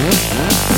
Hum? hum, hum.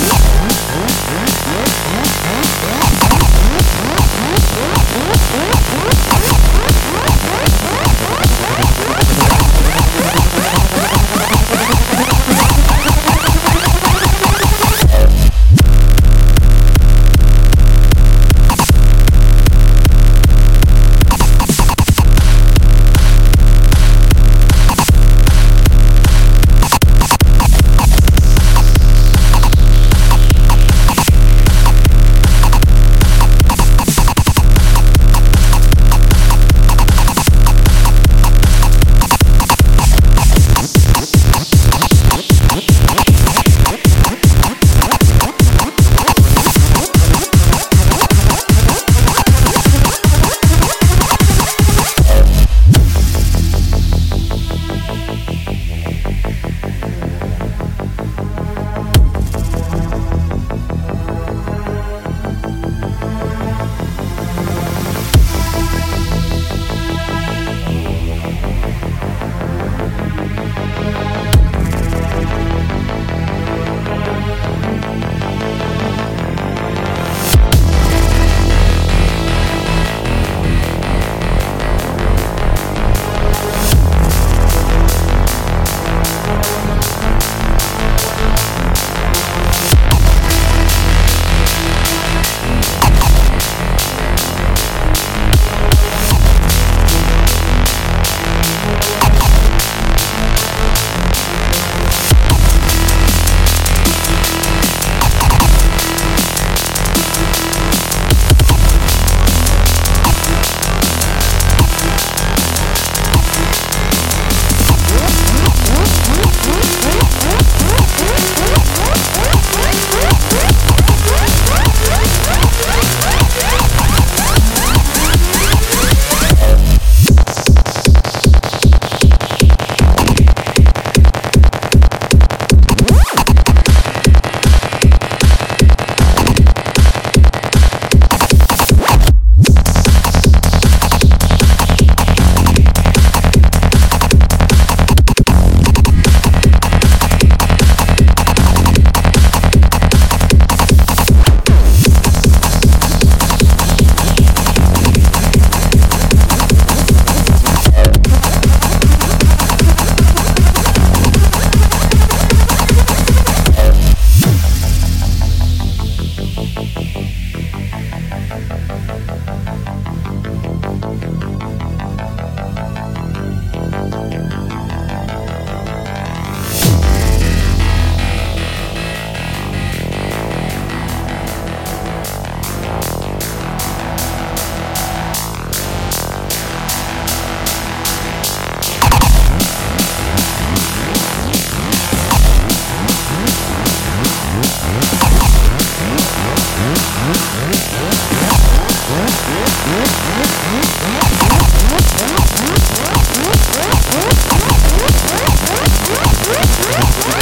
Yeah.